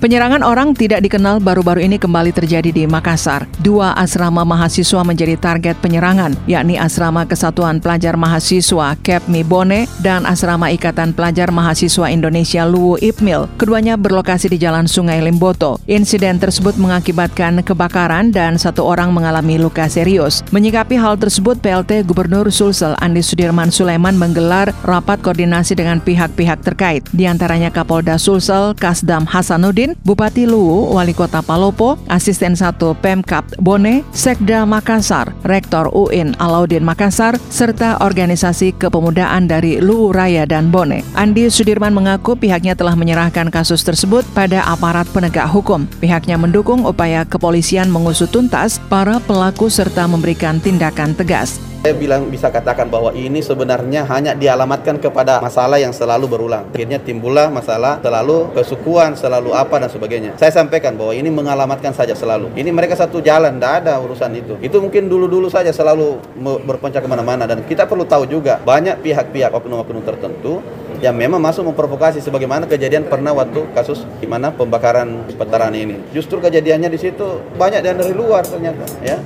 Penyerangan orang tidak dikenal baru-baru ini kembali terjadi di Makassar. Dua asrama mahasiswa menjadi target penyerangan, yakni Asrama Kesatuan Pelajar Mahasiswa Kepmi Bone dan Asrama Ikatan Pelajar Mahasiswa Indonesia Luwu Ipmil. Keduanya berlokasi di Jalan Sungai Limboto. Insiden tersebut mengakibatkan kebakaran dan satu orang mengalami luka serius. Menyikapi hal tersebut, PLT Gubernur Sulsel Andi Sudirman Sulaiman menggelar rapat koordinasi dengan pihak-pihak terkait, di antaranya Kapolda Sulsel Kasdam Hasanuddin Bupati Luwu, Wali Kota Palopo, Asisten 1 Pemkap Bone, Sekda Makassar, Rektor UIN Alaudin Makassar, serta organisasi kepemudaan dari Luwu Raya dan Bone. Andi Sudirman mengaku pihaknya telah menyerahkan kasus tersebut pada aparat penegak hukum. Pihaknya mendukung upaya kepolisian mengusut tuntas para pelaku serta memberikan tindakan tegas. Saya bilang bisa katakan bahwa ini sebenarnya hanya dialamatkan kepada masalah yang selalu berulang. Akhirnya timbullah masalah selalu kesukuan, selalu apa dan sebagainya. Saya sampaikan bahwa ini mengalamatkan saja selalu. Ini mereka satu jalan, tidak ada urusan itu. Itu mungkin dulu-dulu saja selalu berponcak ke mana-mana. Dan kita perlu tahu juga banyak pihak-pihak oknum-oknum tertentu yang memang masuk memprovokasi sebagaimana kejadian pernah waktu kasus di mana pembakaran veteran ini. Justru kejadiannya di situ banyak dari luar ternyata ya.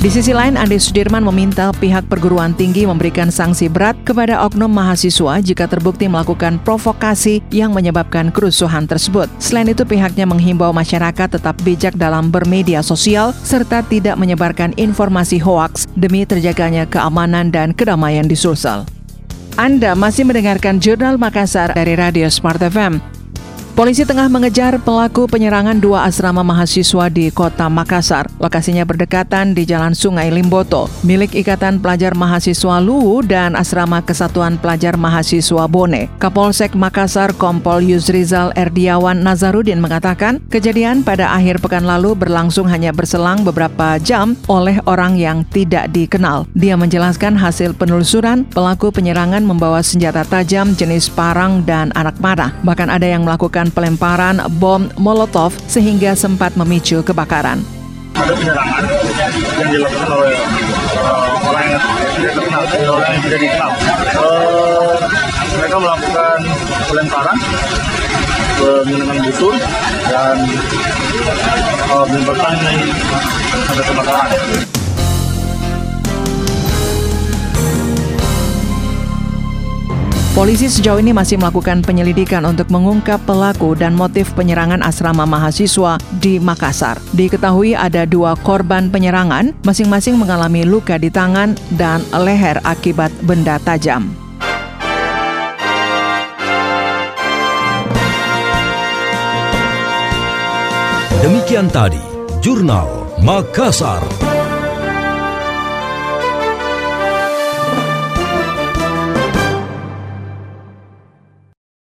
Di sisi lain, Andi Sudirman meminta pihak perguruan tinggi memberikan sanksi berat kepada oknum mahasiswa jika terbukti melakukan provokasi yang menyebabkan kerusuhan tersebut. Selain itu, pihaknya menghimbau masyarakat tetap bijak dalam bermedia sosial serta tidak menyebarkan informasi hoaks demi terjaganya keamanan dan kedamaian di Sulsel. Anda masih mendengarkan Jurnal Makassar dari Radio Smart FM. Polisi tengah mengejar pelaku penyerangan dua asrama mahasiswa di kota Makassar. Lokasinya berdekatan di Jalan Sungai Limboto, milik Ikatan Pelajar Mahasiswa Luwu dan Asrama Kesatuan Pelajar Mahasiswa Bone. Kapolsek Makassar Kompol Yusrizal Erdiawan Nazarudin mengatakan, kejadian pada akhir pekan lalu berlangsung hanya berselang beberapa jam oleh orang yang tidak dikenal. Dia menjelaskan hasil penelusuran, pelaku penyerangan membawa senjata tajam jenis parang dan anak panah. Bahkan ada yang melakukan pelemparan bom Molotov sehingga sempat memicu kebakaran. Ada penyerangan yang dilakukan oleh uh, orang yang tidak terkenal, orang yang tidak dikenal. Uh, mereka melakukan pelemparan menggunakan busur dan uh, menimbulkan ada kebakaran. Polisi sejauh ini masih melakukan penyelidikan untuk mengungkap pelaku dan motif penyerangan asrama mahasiswa di Makassar. Diketahui ada dua korban penyerangan, masing-masing mengalami luka di tangan dan leher akibat benda tajam. Demikian tadi, Jurnal Makassar.